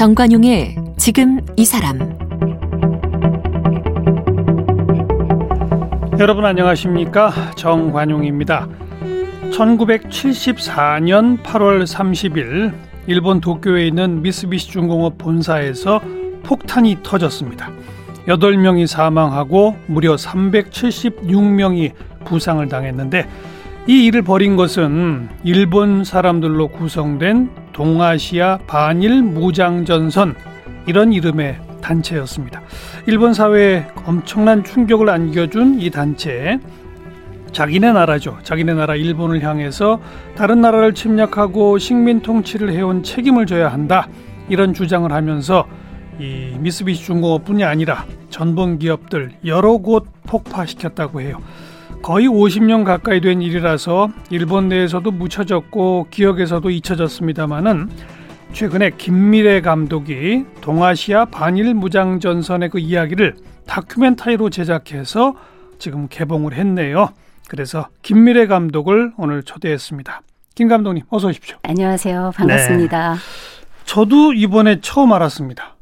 정관용의 지금 이 사람 여러분 안녕하십니까 정관용입니다. 1974년 8월 30일 일본 도쿄에 있는 미쓰비시 중공업 본사에서 폭탄이 터졌습니다. 8명이 사망하고 무려 376명이 부상을 당했는데 이 일을 벌인 것은 일본 사람들로 구성된 동아시아 반일 무장전선 이런 이름의 단체였습니다. 일본 사회에 엄청난 충격을 안겨준 이 단체 자기네 나라죠. 자기네 나라 일본을 향해서 다른 나라를 침략하고 식민 통치를 해온 책임을 져야 한다. 이런 주장을 하면서 이 미쓰비시 중공업뿐이 아니라 전범 기업들 여러 곳 폭파시켰다고 해요. 거의 50년 가까이 된 일이라서 일본 내에서도 묻혀졌고 기억에서도 잊혀졌습니다마는 최근에 김미래 감독이 동아시아 반일 무장전선의 그 이야기를 다큐멘터리로 제작해서 지금 개봉을 했네요. 그래서 김미래 감독을 오늘 초대했습니다. 김 감독님 어서 오십시오. 안녕하세요. 반갑습니다. 네. 저도 이번에 처음 알았습니다.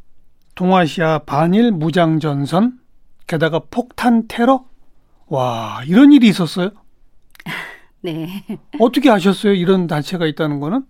동아시아 반일 무장전선 게다가 폭탄 테러 와 이런 일이 있었어요? 네. 어떻게 아셨어요? 이런 단체가 있다는 거는?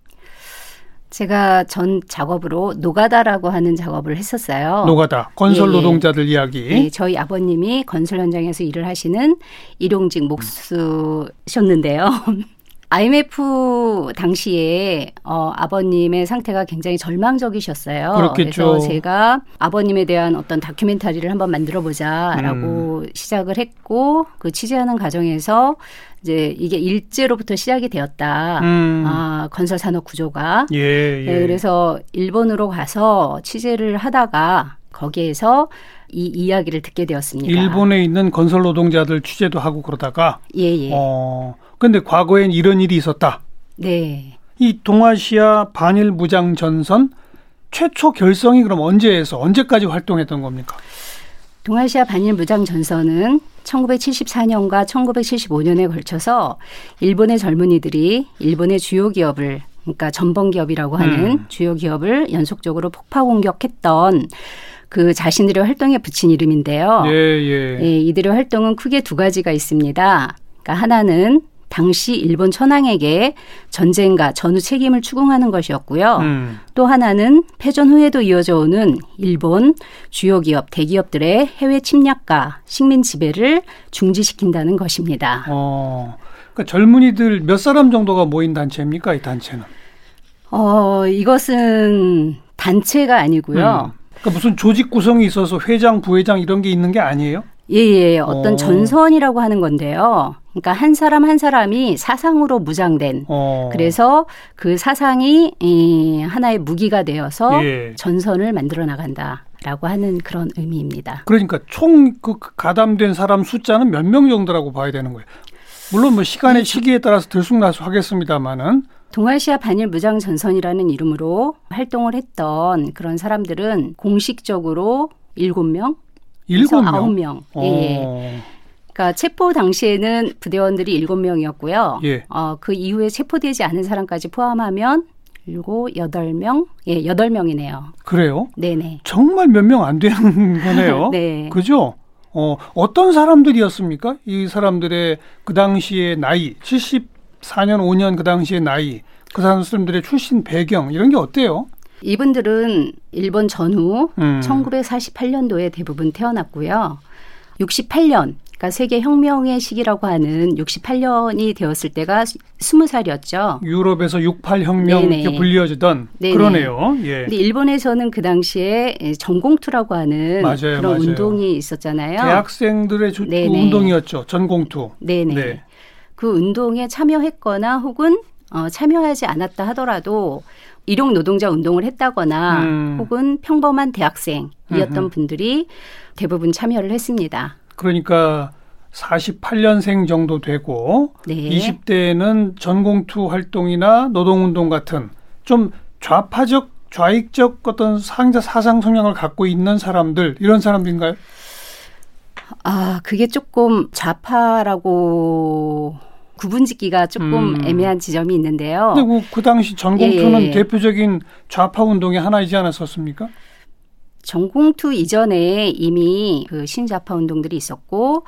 제가 전 작업으로 노가다라고 하는 작업을 했었어요. 노가다 건설 예, 예. 노동자들 예. 이야기. 네, 저희 아버님이 건설 현장에서 일을 하시는 일용직 목수셨는데요. IMF 당시에 어, 아버님의 상태가 굉장히 절망적이셨어요. 그렇겠죠. 그래서 제가 아버님에 대한 어떤 다큐멘터리를 한번 만들어 보자라고 음. 시작을 했고 그 취재하는 과정에서 이제 이게 일제로부터 시작이 되었다. 음. 아, 건설 산업 구조가. 예, 예. 네, 그래서 일본으로 가서 취재를 하다가 거기에서 이 이야기를 듣게 되었습니다. 일본에 있는 건설 노동자들 취재도 하고 그러다가 예, 예. 어. 근데 과거엔 이런 일이 있었다. 네. 이 동아시아 반일 무장 전선 최초 결성이 그럼 언제에서 언제까지 활동했던 겁니까? 동아시아 반일 무장 전선은 1974년과 1975년에 걸쳐서 일본의 젊은이들이 일본의 주요 기업을 그러니까 전범 기업이라고 하는 음. 주요 기업을 연속적으로 폭파 공격했던 그 자신들의 활동에 붙인 이름인데요. 예, 예. 예, 이들의 활동은 크게 두 가지가 있습니다. 그러니까 하나는 당시 일본 천황에게 전쟁과 전후 책임을 추궁하는 것이었고요. 음. 또 하나는 패전 후에도 이어져 오는 일본 주요 기업, 대기업들의 해외 침략과 식민 지배를 중지시킨다는 것입니다. 어, 그러니까 젊은이들 몇 사람 정도가 모인 단체입니까? 이 단체는? 어, 이것은 단체가 아니고요. 음. 그러니까 무슨 조직 구성이 있어서 회장, 부회장 이런 게 있는 게 아니에요? 예, 예. 어떤 어. 전선이라고 하는 건데요. 그러니까 한 사람 한 사람이 사상으로 무장된 어. 그래서 그 사상이 이 하나의 무기가 되어서 예. 전선을 만들어 나간다 라고 하는 그런 의미입니다. 그러니까 총 그 가담된 사람 숫자는 몇 명 정도라고 봐야 되는 거예요. 물론 뭐 시간의 시기에 따라서 들쑥날쑥 하겠습니다만은 동아시아 반일 무장 전선이라는 이름으로 활동을 했던 그런 사람들은 공식적으로 일곱 명 일곱 명, 아홉 명. 예. 그러니까 체포 당시에는 부대원들이 일곱 명이었고요. 예. 어, 그 이후에 체포되지 않은 사람까지 포함하면 일곱 여덟 명, 예, 여덟 명이네요. 그래요? 네네. 정말 몇 명 안 되는 거네요. 네. 그죠? 어, 어떤 사람들이었습니까? 이 사람들의 그 당시의 나이, 74년, 5년 그 당시의 나이, 그 사람들의 출신 배경, 이런 게 어때요? 이분들은 일본 전후 음. 1948년도에 대부분 태어났고요. 68년, 그러니까 세계 혁명의 시기라고 하는 68년이 되었을 때가 20살이었죠. 유럽에서 68 혁명 이렇게 불리어지던 네네. 그러네요. 예. 근데 일본에서는 그 당시에 전공투라고 하는 맞아요, 그런 맞아요. 운동이 있었잖아요. 대학생들의 주, 그 운동이었죠. 전공투. 네네. 네. 그 운동에 참여했거나 혹은 어, 참여하지 않았다 하더라도 일용 노동자 운동을 했다거나 음. 혹은 평범한 대학생이었던 음흠. 분들이 대부분 참여를 했습니다. 그러니까 48년생 정도 되고 네. 20대에는 전공투 활동이나 노동운동 같은 좀 좌파적 좌익적 어떤 상자 사상 성향을 갖고 있는 사람들 이런 사람들인가요? 아 그게 조금 좌파라고 구분짓기가 조금 음. 애매한 지점이 있는데요. 근데 뭐 그 당시 전공투는 예. 대표적인 좌파 운동의 하나이지 않았었습니까? 전공투 이전에 이미 그 신좌파 운동들이 있었고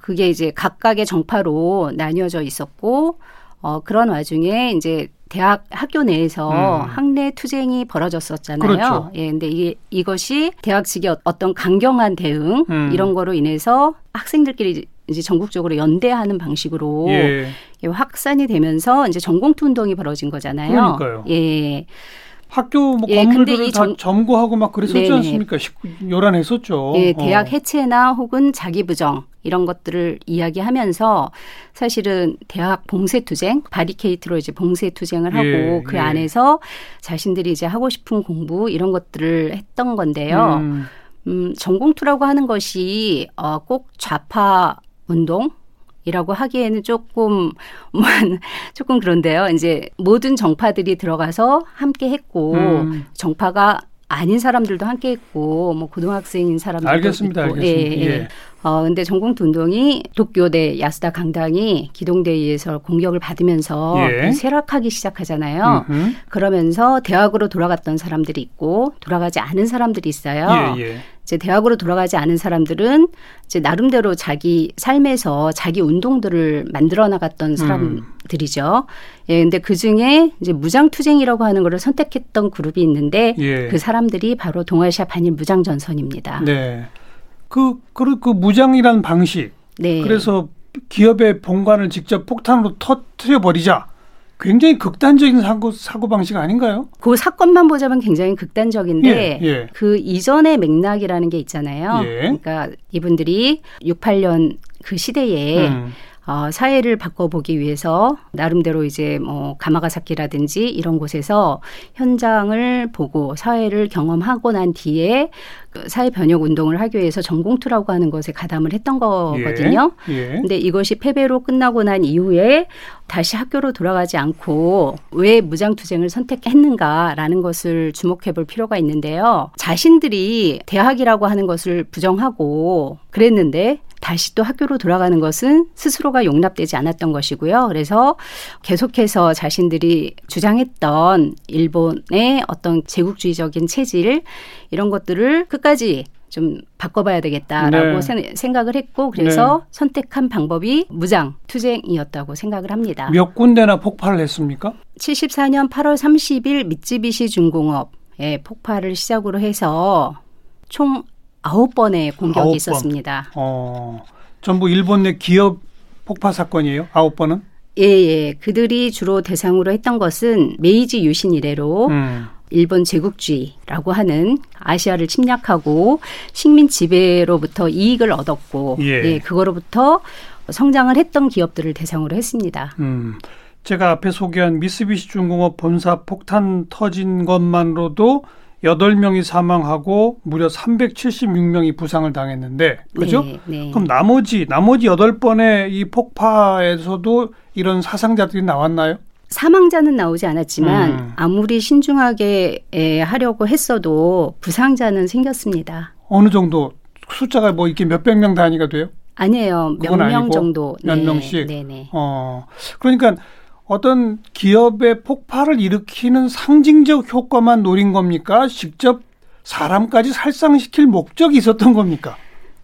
그게 이제 각각의 정파로 나뉘어져 있었고 어 그런 와중에 이제 대학 학교 내에서 음. 학내 투쟁이 벌어졌었잖아요. 그렇죠. 예, 근데 이게 이것이 대학 측의 어떤 강경한 대응 음. 이런 거로 인해서 학생들끼리 이제 전국적으로 연대하는 방식으로 예. 확산이 되면서 이제 전공투 운동이 벌어진 거잖아요. 그러니까요. 예. 학교 뭐 예, 건물들을 다 전, 점거하고 막 그랬었지 네네. 않습니까? 요란했었죠. 예, 대학 어. 해체나 혹은 자기 부정 이런 것들을 이야기하면서 사실은 대학 봉쇄 투쟁, 바리케이트로 이제 봉쇄 투쟁을 하고 예, 그 예. 안에서 자신들이 이제 하고 싶은 공부 이런 것들을 했던 건데요. 음, 음 전공투라고 하는 것이 어, 꼭 좌파 운동 이라고 하기에는 조금 조금 그런데요. 이제 모든 정파들이 들어가서 함께 했고 음. 정파가 아닌 사람들도 함께 했고 뭐 고등학생인 사람들도 알겠습니다. 있고. 알겠습니다. 예, 예. 예. 어 근데 전공투 운동이 도쿄대 야스다 강당이 기동대에 의해서 공격을 받으면서 예. 쇠락하기 시작하잖아요. 음흠. 그러면서 대학으로 돌아갔던 사람들이 있고 돌아가지 않은 사람들이 있어요. 예, 예. 이제 대학으로 돌아가지 않은 사람들은 이제 나름대로 자기 삶에서 자기 운동들을 만들어 나갔던 음. 사람들이죠. 음. 예, 근데 그 중에 이제 무장투쟁이라고 하는 것을 선택했던 그룹이 있는데 예. 그 사람들이 바로 동아시아 반일 무장전선입니다. 네. 그, 그, 그 무장이라는 방식. 네. 그래서 기업의 본관을 직접 폭탄으로 터트려 버리자. 굉장히 극단적인 사고 사고 방식 아닌가요? 그 사건만 보자면 굉장히 극단적인데 예, 예. 그 이전의 맥락이라는 게 있잖아요. 예. 그러니까 이분들이 68년 그 시대에 음. 어, 사회를 바꿔보기 위해서 나름대로 이제 뭐 가마가사키라든지 이런 곳에서 현장을 보고 사회를 경험하고 난 뒤에 그 사회 변혁 운동을 하기 위해서 전공투라고 하는 것에 가담을 했던 거거든요. 예. 예. 근데 이것이 패배로 끝나고 난 이후에 다시 학교로 돌아가지 않고 왜 무장투쟁을 선택했는가라는 것을 주목해 볼 필요가 있는데요. 자신들이 대학이라고 하는 것을 부정하고 그랬는데 다시 또 학교로 돌아가는 것은 스스로가 용납되지 않았던 것이고요. 그래서 계속해서 자신들이 주장했던 일본의 어떤 제국주의적인 체질 이런 것들을 끝까지 좀 바꿔봐야 되겠다라고 네. 생각을 했고 그래서 네. 선택한 방법이 무장 투쟁이었다고 생각을 합니다. 몇 군데나 폭발을 했습니까? 74년 8월 30일 미쯔비시 중공업에 폭발을 시작으로 해서 총 아홉 번의 공격이 아홉 있었습니다. 어, 전부 일본 내 기업 폭파 사건이에요? 아홉 번은? 예, 예. 그들이 주로 대상으로 했던 것은 메이지 유신 이래로 음. 일본 제국주의라고 하는 아시아를 침략하고 식민 지배로부터 이익을 얻었고 예. 예 그거로부터 성장을 했던 기업들을 대상으로 했습니다. 음. 제가 앞에 소개한 미쓰비시 중공업 본사 폭탄 터진 것만으로도 여덟 명이 사망하고 무려 376명이 부상을 당했는데 그죠? 네, 네. 그럼 나머지 나머지 여덟 번의 이 폭파에서도 이런 사상자들이 나왔나요? 사망자는 나오지 않았지만 음. 아무리 신중하게 하려고 했어도 부상자는 생겼습니다. 어느 정도 숫자가 뭐 이렇게 몇백 명 단위가 돼요? 아니에요. 몇 명 정도. 몇 네, 명씩. 네 네. 어. 그러니까 어떤 기업의 폭발을 일으키는 상징적 효과만 노린 겁니까? 직접 사람까지 살상시킬 목적이 있었던 겁니까?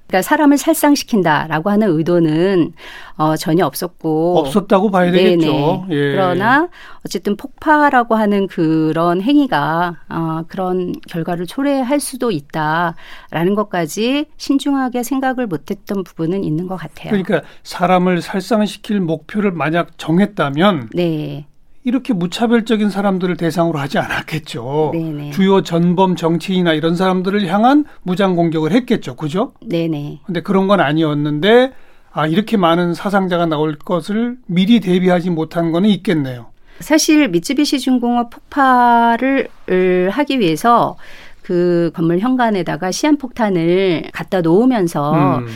그러니까 사람을 살상시킨다라고 하는 의도는 어, 전혀 없었고 없었다고 봐야 되겠죠. 예. 그러나 어쨌든 폭파라고 하는 그런 행위가 어, 그런 결과를 초래할 수도 있다라는 것까지 신중하게 생각을 못했던 부분은 있는 것 같아요. 그러니까 사람을 살상시킬 목표를 만약 정했다면 네. 이렇게 무차별적인 사람들을 대상으로 하지 않았겠죠. 네네. 주요 전범 정치인이나 이런 사람들을 향한 무장 공격을 했겠죠. 그죠? 네네. 근데 그런 건 아니었는데 아, 이렇게 많은 사상자가 나올 것을 미리 대비하지 못한 거는 있겠네요. 사실 미쯔비시 중공업 폭발을 하기 위해서 그 건물 현관에다가 시한폭탄을 갖다 놓으면서 음.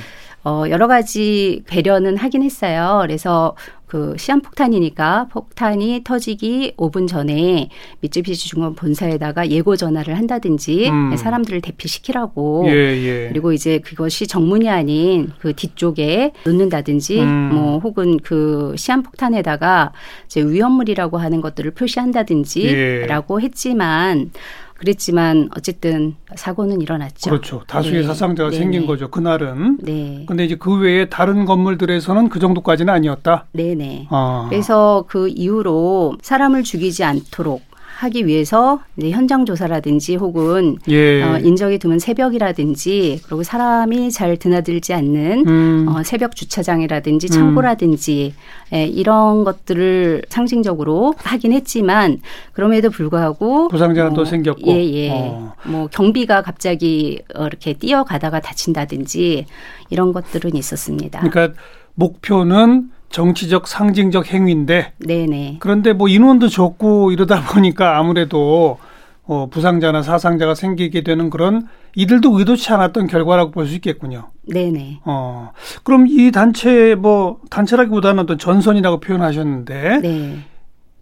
어, 여러 가지 배려는 하긴 했어요. 그래서 그 시한폭탄이니까 폭탄이 터지기 5분 전에 미쯔비시 중공 본사에다가 예고 전화를 한다든지 음. 사람들을 대피시키라고 예, 예. 그리고 이제 그것이 정문이 아닌 그 뒤쪽에 놓는다든지 음. 뭐 혹은 그 시한폭탄에다가 이제 위험물이라고 하는 것들을 표시한다든지라고 예. 했지만 그랬지만 어쨌든 사고는 일어났죠. 그렇죠. 다수의 네. 사상자가 네네. 생긴 거죠. 그날은. 네. 근데 이제 그 외에 다른 건물들에서는 그 정도까지는 아니었다. 네네. 아. 그래서 그 이후로 사람을 죽이지 않도록 하기 위해서 이제 현장 조사라든지 혹은 예. 어, 인적이 드문 새벽이라든지 그리고 사람이 잘 드나들지 않는 음. 어, 새벽 주차장이라든지 음. 창고라든지 음. 예, 이런 것들을 상징적으로 하긴 했지만 그럼에도 불구하고 부상자는 어, 또 생겼고 예예 예. 어. 뭐 경비가 갑자기 이렇게 뛰어가다가 다친다든지 이런 것들은 있었습니다. 그러니까 목표는 정치적 상징적 행위인데 네네. 그런데 뭐 인원도 적고 이러다 보니까 아무래도 어, 부상자나 사상자가 생기게 되는 그런 이들도 의도치 않았던 결과라고 볼 수 있겠군요. 네네. 어, 그럼 이 단체 뭐 단체라기보다는 어떤 전선이라고 표현하셨는데 네.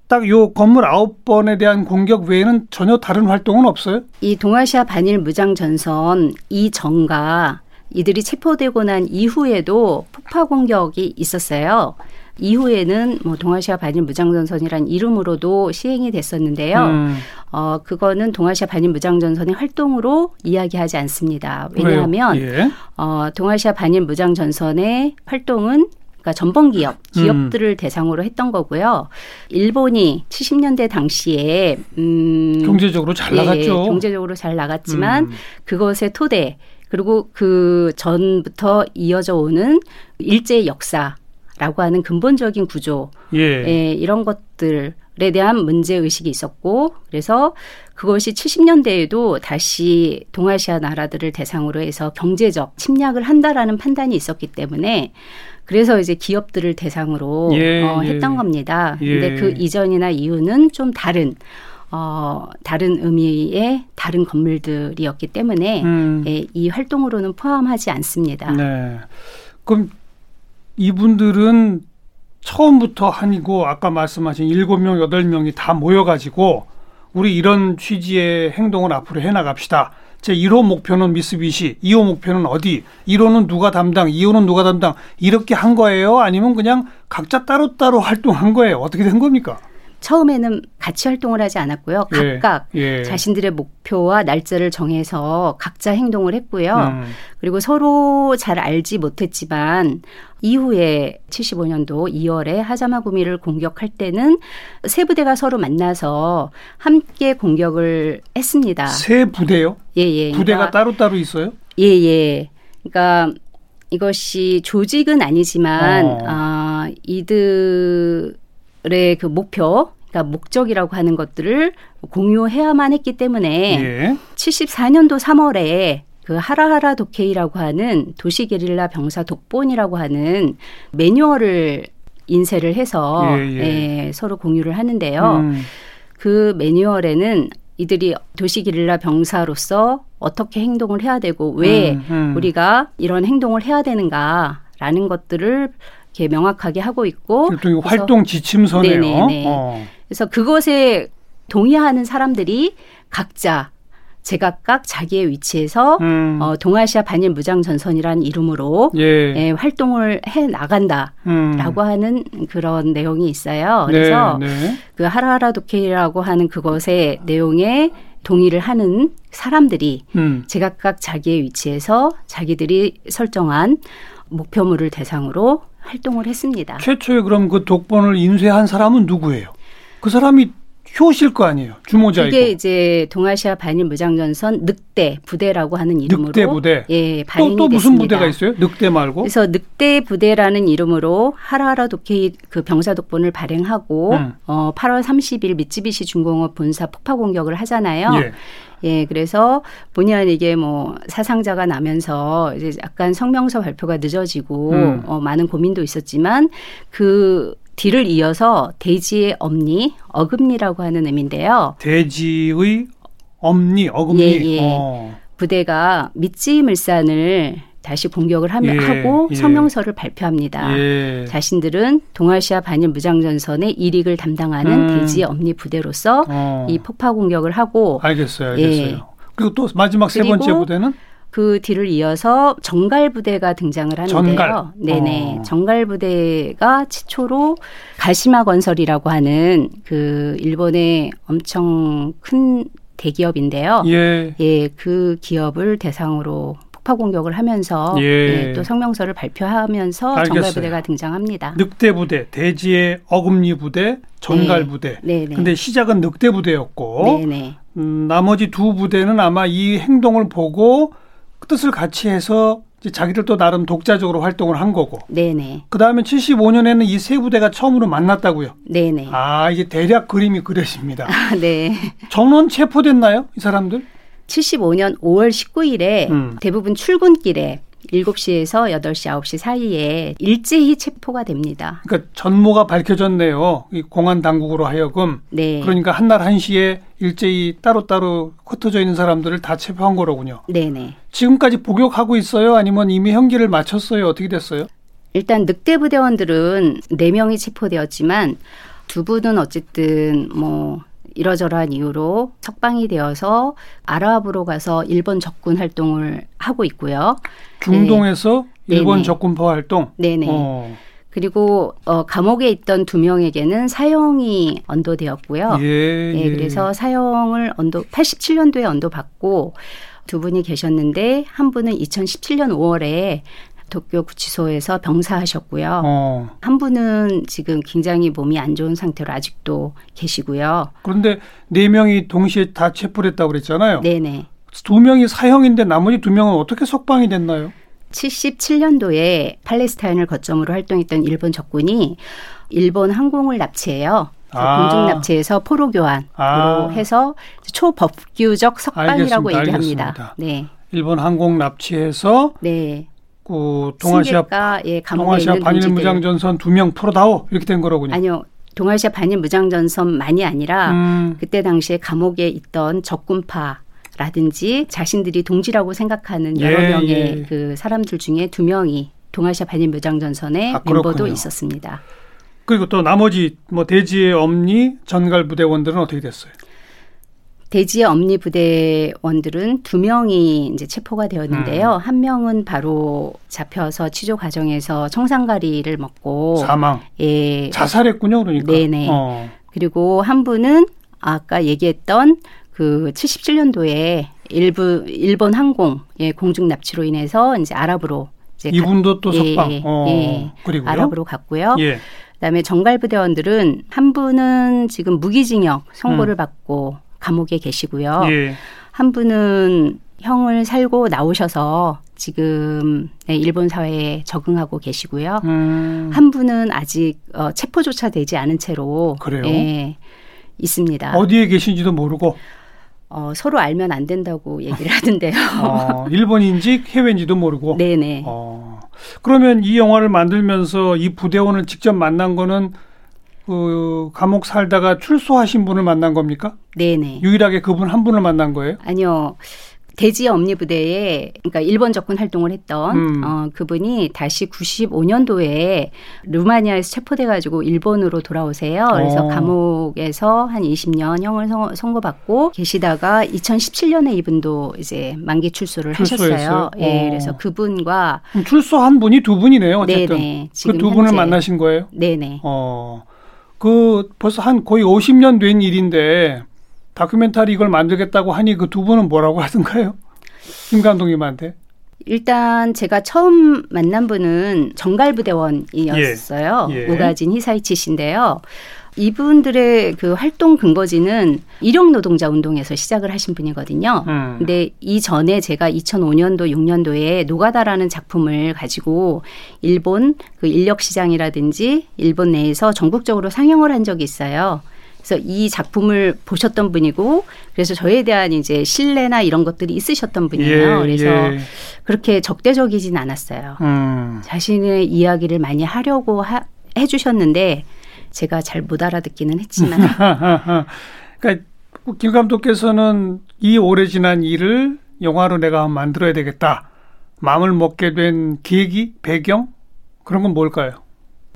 딱요 건물 아홉 번에 대한 공격 외에는 전혀 다른 활동은 없어요? 이 동아시아 반일 무장 전선 이전과 이들이 체포되고 난 이후에도 폭파 공격이 있었어요. 이후에는 뭐 동아시아 반일 무장전선이란 이름으로도 시행이 됐었는데요. 음. 어 그거는 동아시아 반일 무장전선의 활동으로 이야기하지 않습니다. 왜냐하면 예. 어 동아시아 반일 무장전선의 활동은 그러니까 전범 기업, 기업들을 음. 대상으로 했던 거고요. 일본이 70년대 당시에 음 경제적으로 잘 예, 나갔죠. 경제적으로 잘 나갔지만 음. 그것의 토대 그리고 그 전부터 이어져 오는 일제 역사라고 하는 근본적인 구조, 예. 예, 이런 것들에 대한 문제 의식이 있었고, 그래서 그것이 70년대에도 다시 동아시아 나라들을 대상으로 해서 경제적 침략을 한다라는 판단이 있었기 때문에 그래서 이제 기업들을 대상으로 예, 어, 예. 했던 예. 겁니다. 예. 근데 그 이전이나 이후는 좀 다른 어, 다른 의미의 다른 건물들이었기 때문에 음. 예, 이 활동으로는 포함하지 않습니다. 네. 그럼 이분들은 처음부터 한이고 아까 말씀하신 일곱 명 여덟 명이다 모여가지고 우리 이런 취지의 행동을 앞으로 해나갑시다. 제 1호 목표는 미쓰비시, 2호 목표는 어디, 1호는 누가 담당, 2호는 누가 담당, 이렇게 한 거예요? 아니면 그냥 각자 따로따로 활동한 거예요? 어떻게 된 겁니까? 처음에는 같이 활동을 하지 않았고요. 예. 각각 예. 예. 자신들의 목표와 날짜를 정해서 각자 행동을 했고요. 음. 그리고 서로 잘 알지 못했지만 이후에 75년도 2월에 하자마 구미를 공격할 때는 세 부대가 서로 만나서 함께 공격을 했습니다. 세 부대요? 예, 예. 부대가 그러니까, 따로따로 있어요? 예, 예. 그러니까 이것이 조직은 아니지만 어. 아, 이들 그 목표, 그러니까 목적이라고 하는 것들을 공유해야만 했기 때문에 예. 74년도 3월에 그 하라하라 도케이라고 하는 도시 게릴라 병사 독본이라고 하는 매뉴얼을 인쇄를 해서 예, 예. 예, 서로 공유를 하는데요. 음. 그 매뉴얼에는 이들이 도시 게릴라 병사로서 어떻게 행동을 해야 되고 왜 음, 음. 우리가 이런 행동을 해야 되는가라는 것들을 이렇게 명확하게 하고 있고 활동 지침서네요. 네네네. 어. 그래서 그것에 동의하는 사람들이 각자 제각각 자기의 위치에서 음. 어, 동아시아 반일 무장 전선이라는 이름으로 예. 예, 활동을 해 나간다라고 음. 하는 그런 내용이 있어요. 그래서 네, 네. 그 하라하라 도케이라고 하는 그것의 내용에 동의를 하는 사람들이 음. 제각각 자기의 위치에서 자기들이 설정한 목표물을 대상으로 활동을 했습니다. 최초에 그럼 그 독본을 인쇄한 사람은 누구예요? 그 사람이 효실 거 아니에요. 주모자이고. 이게 이제 동아시아 반일 무장전선 늑대 부대라고 하는 이름으로 늑대 부대. 예, 발행이 또, 또 무슨 됐습니다. 부대가 있어요? 늑대 말고. 그래서 늑대 부대라는 이름으로 하라하라 도케이 그 병사 독본을 발행하고 음. 어 8월 30일 미쯔비시 중공업 본사 폭파 공격을 하잖아요. 예. 예, 그래서 본의 아니게 뭐 사상자가 나면서 이제 약간 성명서 발표가 늦어지고 음. 어, 많은 고민도 있었지만 그 뒤를 이어서 대지의 엄니, 어금니라고 하는 의미인데요. 대지의 엄니, 어금니. 예, 예. 어. 부대가 미찌 물산을 다시 공격을 하며, 예, 하고 예. 성명서를 발표합니다. 예. 자신들은 동아시아 반일 무장전선의 이익을 담당하는 음. 대지 엄니 부대로서 어. 이 폭파 공격을 하고 알겠어요. 알겠어요. 예. 그리고 또 마지막 세 번째 부대는 그 뒤를 이어서 정갈 부대가 등장을 하는데요. 전갈. 네네. 어. 정갈 부대가 최초로 가시마 건설이라고 하는 그 일본의 엄청 큰 대기업인데요. 예. 예, 그 기업을 대상으로 폭파 공격을 하면서 예. 예, 또 성명서를 발표하면서 알겠어요. 정갈 부대가 등장합니다. 늑대 부대, 대지의 어금니 부대, 전갈 네. 부대. 네 네. 근데 시작은 늑대 부대였고 네 네. 음, 나머지 두 부대는 아마 이 행동을 보고 뜻을 같이 해서 자기들도 나름 독자적으로 활동을 한 거고. 네네. 그 다음에 75년에는 이 세 부대가 처음으로 만났다고요. 네네. 아 이제 대략 그림이 그려집니다. 아, 네. 전원 체포됐나요, 이 사람들? 75년 5월 19일에 음. 대부분 출근길에 7시에서 8시, 9시 사이에 일제히 체포가 됩니다. 그러니까 전모가 밝혀졌네요. 이 공안 당국으로 하여금. 네. 그러니까 한날 한시에 일제히 따로따로 흩어져 있는 사람들을 다 체포한 거로군요. 네네. 지금까지 복역하고 있어요? 아니면 이미 형기를 마쳤어요? 어떻게 됐어요? 일단 늑대 부대원들은 4명이 체포되었지만 두 분은 어쨌든 뭐 이러저러한 이유로 석방이 되어서 아랍으로 가서 일본 적군 활동을 하고 있고요. 중동에서 네. 일본 네네. 적군파 활동? 네네. 어. 그리고 어, 감옥에 있던 두 명에게는 사형이 언도되었고요. 예, 네, 예. 그래서 사형을 언도 87년도에 언도받고 두 분이 계셨는데 한 분은 2017년 5월에 도쿄 구치소에서 병사하셨고요. 어. 한 분은 지금 굉장히 몸이 안 좋은 상태로 아직도 계시고요. 그런데 네 명이 동시에 다 체포를 했다고 그랬잖아요. 네네. 두 명이 사형인데 나머지 두 명은 어떻게 석방이 됐나요? 77년도에 팔레스타인을 거점으로 활동했던 일본 적군이 일본 항공을 납치해요. 아. 공중 납치해서 포로 교환으로 아. 해서 초법규적 석방이라고 알겠습니다. 얘기합니다. 알겠습니다. 네. 일본 항공 납치해서 네. 그 동아시아 예, 동아시아 반일 무장 전선 두 명 풀어다오 이렇게 된 거로군요. 아니요. 동아시아 반일 무장 전선만이 아니라 음. 그때 당시에 감옥에 있던 적군파 라든지 자신들이 동지라고 생각하는 여러 예, 명의 예. 그 사람들 중에 두 명이 동아시아 반일 무장 전선의 아, 멤버도 있었습니다. 그리고 또 나머지 뭐 대지의 엄니 전갈 부대원들은 어떻게 됐어요? 대지의 엄니 부대원들은 두 명이 이제 체포가 되었는데요. 음. 한 명은 바로 잡혀서 치조 과정에서 청산가리를 먹고 사망. 예. 자살했군요, 그러니까. 네네. 어. 그리고 한 분은 아까 얘기했던 그 77년도에 일부 일본 항공의 공중 납치로 인해서 이제 아랍으로 이제 이분도 또 석방. 예, 어. 예. 그리고 아랍으로 갔고요. 예. 그다음에 정갈 부대원들은 한 분은 지금 무기징역 선고를 음. 받고 감옥에 계시고요. 예. 한 분은 형을 살고 나오셔서 지금 네, 일본 사회에 적응하고 계시고요. 음. 한 분은 아직 어, 체포조차 되지 않은 채로 그래요? 예, 있습니다. 어디에 계신지도 모르고 어, 서로 알면 안 된다고 얘기를 하던데요. 어, 일본인지 해외인지도 모르고. 네네. 어, 그러면 이 영화를 만들면서 이 부대원을 직접 만난 거는 그 감옥 살다가 출소하신 분을 만난 겁니까? 네네. 유일하게 그분 한 분을 만난 거예요? 아니요. 대지 엄니부대에 그러니까 일본 적군 활동을 했던 음. 어, 그분이 다시 95년도에 루마니아에서 체포돼 가지고 일본으로 돌아오세요. 그래서 어. 감옥에서 한 20년 형을 선 고받고 계시다가 2017년에 이분도 이제 만기 출소를 출소했어요. 하셨어요. 예, 어. 그래서 그분과 출소한 분이 두 분이네요. 어쨌든 그 두 분을 만나신 거예요? 네네. 어. 그 벌써 한 거의 50년 된 일인데 다큐멘터리 이걸 만들겠다고 하니 그 두 분은 뭐라고 하던가요? 김 감독님한테. 일단 제가 처음 만난 분은 정갈부대원이었어요. 예. 예. 우가진 히사이치 씨인데요. 이분들의 그 활동 근거지는 일용 노동자 운동에서 시작을 하신 분이거든요. 음. 근데 이전에 제가 2005년도 6년도에 노가다라는 작품을 가지고 일본 그 인력 시장이라든지 일본 내에서 전국적으로 상영을 한 적이 있어요. 그래서 이 작품을 보셨던 분이고 그래서 저에 대한 이제 신뢰나 이런 것들이 있으셨던 분이에요. 예, 그래서 예. 그렇게 적대적이진 않았어요. 음. 자신의 이야기를 많이 하려고 하, 해주셨는데 제가 잘 못 알아듣기는 했지만. 그러니까 김 감독께서는 이 오래 지난 일을 영화로 내가 만들어야 되겠다. 마음을 먹게 된 계기, 배경 그런 건 뭘까요?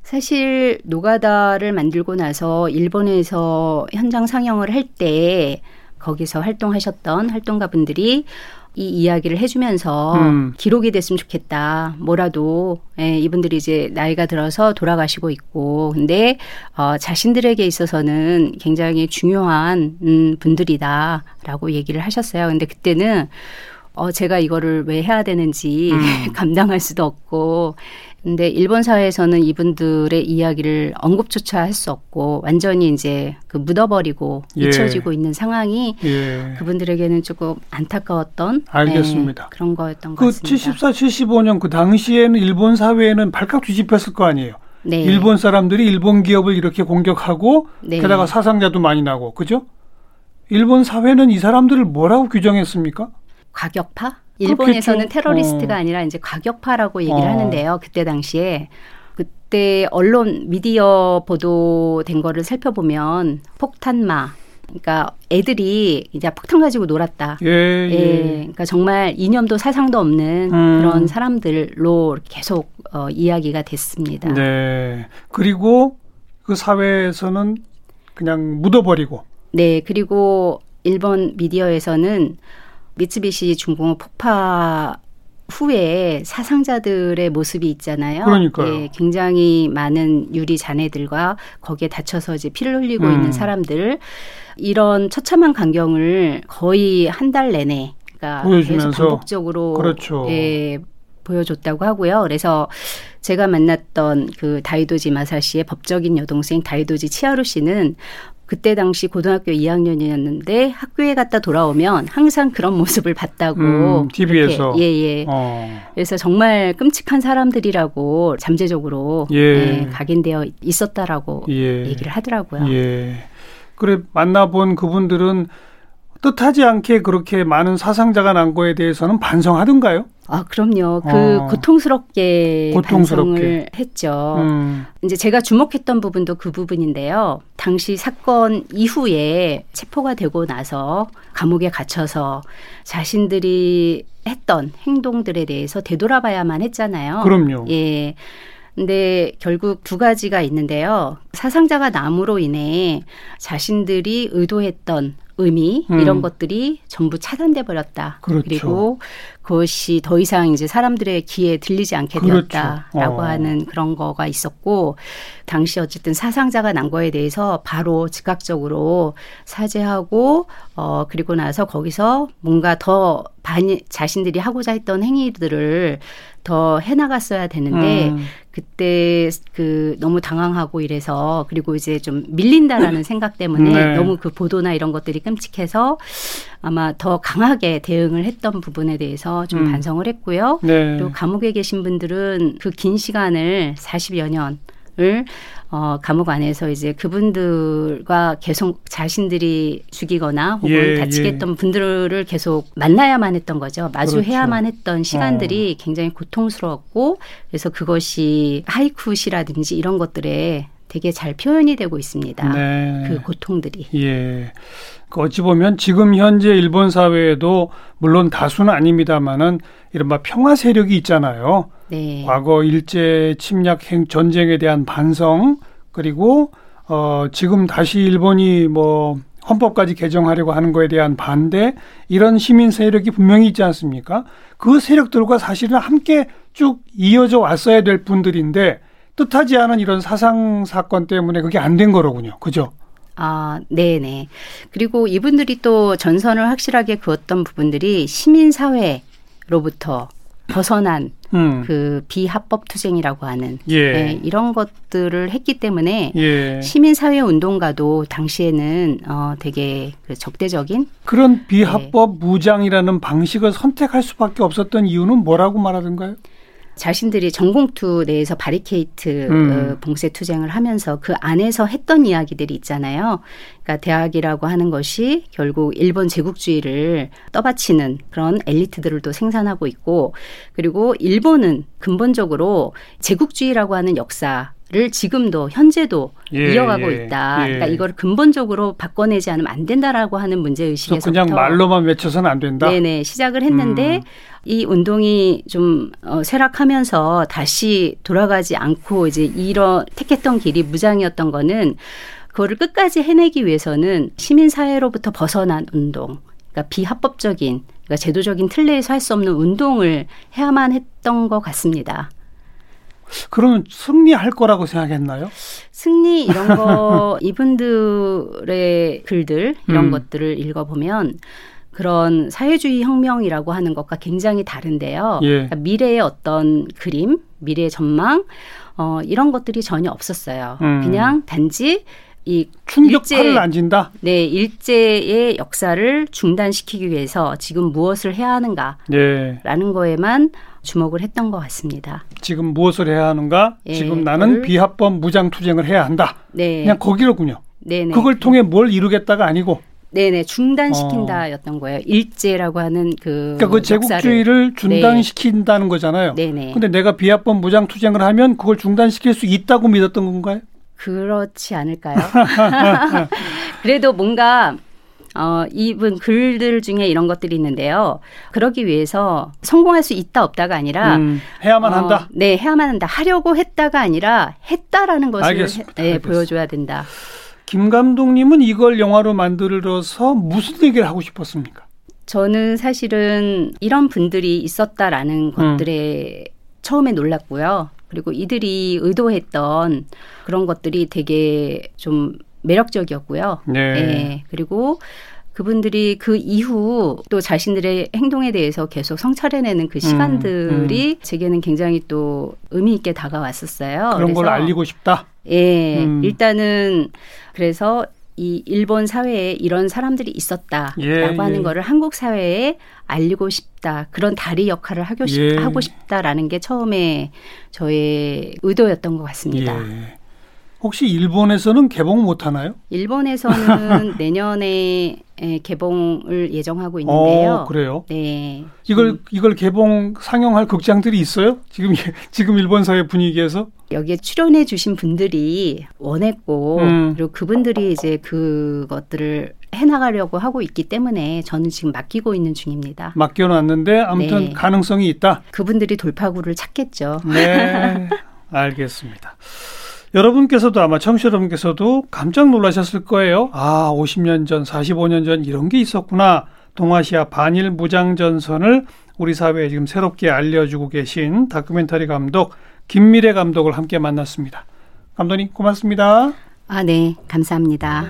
사실 노가다를 만들고 나서 일본에서 현장 상영을 할 때 거기서 활동하셨던 활동가분들이 이 이야기를 해주면서 음. 기록이 됐으면 좋겠다. 뭐라도 예, 이분들이 이제 나이가 들어서 돌아가시고 있고, 근데 어, 자신들에게 있어서는 굉장히 중요한 음, 분들이다라고 얘기를 하셨어요. 근데 그때는 어, 제가 이거를 왜 해야 되는지 음. 감당할 수도 없고, 근데 일본 사회에서는 이분들의 이야기를 언급조차 할 수 없고 완전히 이제 그 묻어버리고 예. 잊혀지고 있는 상황이 예. 그분들에게는 조금 안타까웠던 알겠습니다. 네, 그런 거였던 그 것 같습니다. 74, 75년 그 당시에는 일본 사회에는 발칵 뒤집혔을 거 아니에요. 네. 일본 사람들이 일본 기업을 이렇게 공격하고 네. 게다가 사상자도 많이 나고 그죠? 일본 사회는 이 사람들을 뭐라고 규정했습니까? 과격파? 일본에서는 그렇겠죠. 테러리스트가 어. 아니라 이제 과격파라고 얘기를 어. 하는데요. 그때 당시에 그때 언론 미디어 보도된 거를 살펴보면 폭탄마 그러니까 애들이 이제 폭탄 가지고 놀았다. 예, 예. 예. 그러니까 정말 이념도 사상도 없는 음. 그런 사람들로 계속 어, 이야기가 됐습니다. 네. 그리고 그 사회에서는 그냥 묻어버리고. 네. 그리고 일본 미디어에서는 미츠비시 중공업 폭파 후에 사상자들의 모습이 있잖아요. 그러니까요. 예, 굉장히 많은 유리 잔해들과 거기에 다쳐서 이제 피를 흘리고 음. 있는 사람들 이런 처참한 광경을 거의 한 달 내내 그러니까 계속 반복적으로 그렇죠. 예, 보여줬다고 하고요. 그래서 제가 만났던 그 다이도지 마사시의 법적인 여동생 다이도지 치하루 씨는 그때 당시 고등학교 2학년이었는데 학교에 갔다 돌아오면 항상 그런 모습을 봤다고. 음, TV에서. 예예. 예. 어. 그래서 정말 끔찍한 사람들이라고 잠재적으로 예. 예, 각인되어 있었다라고 예. 얘기를 하더라고요. 예. 그래 만나본 그분들은 뜻하지 않게 그렇게 많은 사상자가 난 거에 대해서는 반성하던가요? 아, 그럼요. 그 어. 고통스럽게, 고통스럽게 반성을 했죠. 음. 이제 제가 주목했던 부분도 그 부분인데요. 당시 사건 이후에 체포가 되고 나서 감옥에 갇혀서 자신들이 했던 행동들에 대해서 되돌아봐야만 했잖아요. 그럼요. 예. 근데 결국 두 가지가 있는데요. 사상자가 남으로 인해 자신들이 의도했던 의미 음. 이런 것들이 전부 차단돼 버렸다. 그렇죠. 그리고 그것이 더 이상 이제 사람들의 귀에 들리지 않게 그렇죠. 되었다라고. 어. 하는 그런 거가 있었고 당시 어쨌든 사상자가 난 거에 대해서 바로 즉각적으로 사죄하고 어 그리고 나서 거기서 뭔가 더 반, 자신들이 하고자 했던 행위들을 더 해나갔어야 되는데 음. 그때 그 너무 당황하고 이래서 그리고 이제 좀 밀린다라는 생각 때문에 네. 너무 그 보도나 이런 것들이 끔찍해서 아마 더 강하게 대응을 했던 부분에 대해서 좀 음. 반성을 했고요. 네. 그리고 감옥에 계신 분들은 그 긴 시간을 40여 년 을 어, 감옥 안에서 이제 그분들과 계속 자신들이 죽이거나 혹은 예, 다치게 예. 했던 분들을 계속 만나야만 했던 거죠. 마주해야만 그렇죠. 했던 시간들이 어. 굉장히 고통스러웠고 그래서 그것이 하이쿠시라든지 이런 것들에 되게 잘 표현이 되고 있습니다. 네. 그 고통들이. 예. 그 어찌 보면 지금 현재 일본 사회에도 물론 다수는 아닙니다만은 이른바 평화 세력이 있잖아요. 네. 과거 일제 침략 행 전쟁에 대한 반성 그리고 어 지금 다시 일본이 뭐 헌법까지 개정하려고 하는 거에 대한 반대 이런 시민 세력이 분명히 있지 않습니까? 그 세력들과 사실은 함께 쭉 이어져 왔어야 될 분들인데 뜻하지 않은 이런 사상 사건 때문에 그게 안 된 거로군요. 그죠? 아, 네네. 그리고 이분들이 또 전선을 확실하게 그었던 부분들이 시민사회로부터 벗어난 음. 그 비합법 투쟁이라고 하는 예. 네, 이런 것들을 했기 때문에 예. 시민사회 운동가도 당시에는 어, 되게 그 적대적인 그런 비합법 네. 무장이라는 방식을 선택할 수밖에 없었던 이유는 뭐라고 말하던가요? 자신들이 전공투 내에서 바리케이트 음. 어, 봉쇄 투쟁을 하면서 그 안에서 했던 이야기들이 있잖아요. 그러니까 대학이라고 하는 것이 결국 일본 제국주의를 떠받치는 그런 엘리트들을 또 생산하고 있고 그리고 일본은 근본적으로 제국주의라고 하는 역사 를 지금도 현재도 예, 이어가고 예, 있다. 예. 그러니까 이걸 근본적으로 바꿔내지 않으면 안 된다라고 하는 문제 의식에서 그냥 말로만 외쳐서는 안 된다. 네네 시작을 했는데 음. 이 운동이 좀 어, 쇠락하면서 다시 돌아가지 않고 이제 이런 택했던 길이 무장이었던 거는 그거를 끝까지 해내기 위해서는 시민 사회로부터 벗어난 운동, 그러니까 비합법적인, 그러니까 제도적인 틀 내에서 할 수 없는 운동을 해야만 했던 것 같습니다. 그러면 승리할 거라고 생각했나요? 승리 이런 거 이분들의 글들 이런 음. 것들을 읽어보면 그런 사회주의 혁명이라고 하는 것과 굉장히 다른데요. 예. 그러니까 미래의 어떤 그림, 미래의 전망, 어, 이런 것들이 전혀 없었어요. 음. 그냥 단지 이 충격파를 안 진다. 네, 일제의 역사를 중단시키기 위해서 지금 무엇을 해야 하는가라는 네. 거에만 주목을 했던 것 같습니다. 지금 무엇을 해야 하는가? 예, 지금 나는 비합법 무장 투쟁을 해야 한다. 네. 그냥 거기로군요. 네네. 그걸 통해 뭘 이루겠다가 아니고. 네네 중단시킨다였던 어. 거예요. 일제라고 하는 그 그러니까 그 제국주의를 네. 중단시킨다는 네. 거잖아요. 네네. 근데 내가 비합법 무장 투쟁을 하면 그걸 중단시킬 수 있다고 믿었던 건가요? 그렇지 않을까요? 그래도 뭔가 어, 이분 글들 중에 이런 것들이 있는데요. 그러기 위해서 성공할 수 있다 없다가 아니라 음, 해야만 어, 한다. 네, 해야만 한다. 하려고 했다가 아니라 했다라는 것을 알겠습니다. 해, 네, 보여줘야 된다. 김 감독님은 이걸 영화로 만들어서 무슨 얘기를 하고 싶었습니까? 저는 사실은 이런 분들이 있었다라는 음. 것들에 처음에 놀랐고요. 그리고 이들이 의도했던 그런 것들이 되게 좀 매력적이었고요. 네. 네. 그리고 그분들이 그 이후 또 자신들의 행동에 대해서 계속 성찰해내는 그 시간들이 음, 음. 제게는 굉장히 또 의미 있게 다가왔었어요. 그런 걸 알리고 싶다. 예, 음. 일단은 그래서 이 일본 사회에 이런 사람들이 있었다라고 예, 하는 예. 거를 한국 사회에 알리고 싶다 그런 다리 역할을 하고, 싶, 예. 하고 싶다라는 게 처음에 저의 의도였던 것 같습니다. 예. 혹시 일본에서는 개봉 못 하나요? 일본에서는 내년에 개봉을 예정하고 있는데요. 어, 그래요? 네. 이걸 음. 이걸 개봉 상영할 극장들이 있어요? 지금 지금 일본 사회 분위기에서? 여기에 출연해 주신 분들이 원했고 음. 그리고 그분들이 이제 그것들을 해나가려고 하고 있기 때문에 저는 지금 맡기고 있는 중입니다. 맡겨놨는데 아무튼 네. 가능성이 있다. 그분들이 돌파구를 찾겠죠. 네, 알겠습니다. 여러분께서도 아마 청취자 여러분께서도 깜짝 놀라셨을 거예요. 아, 50년 전, 45년 전 이런 게 있었구나. 동아시아 반일 무장 전선을 우리 사회에 지금 새롭게 알려주고 계신 다큐멘터리 감독 김미래 감독을 함께 만났습니다. 감독님 고맙습니다. 아, 네. 감사합니다.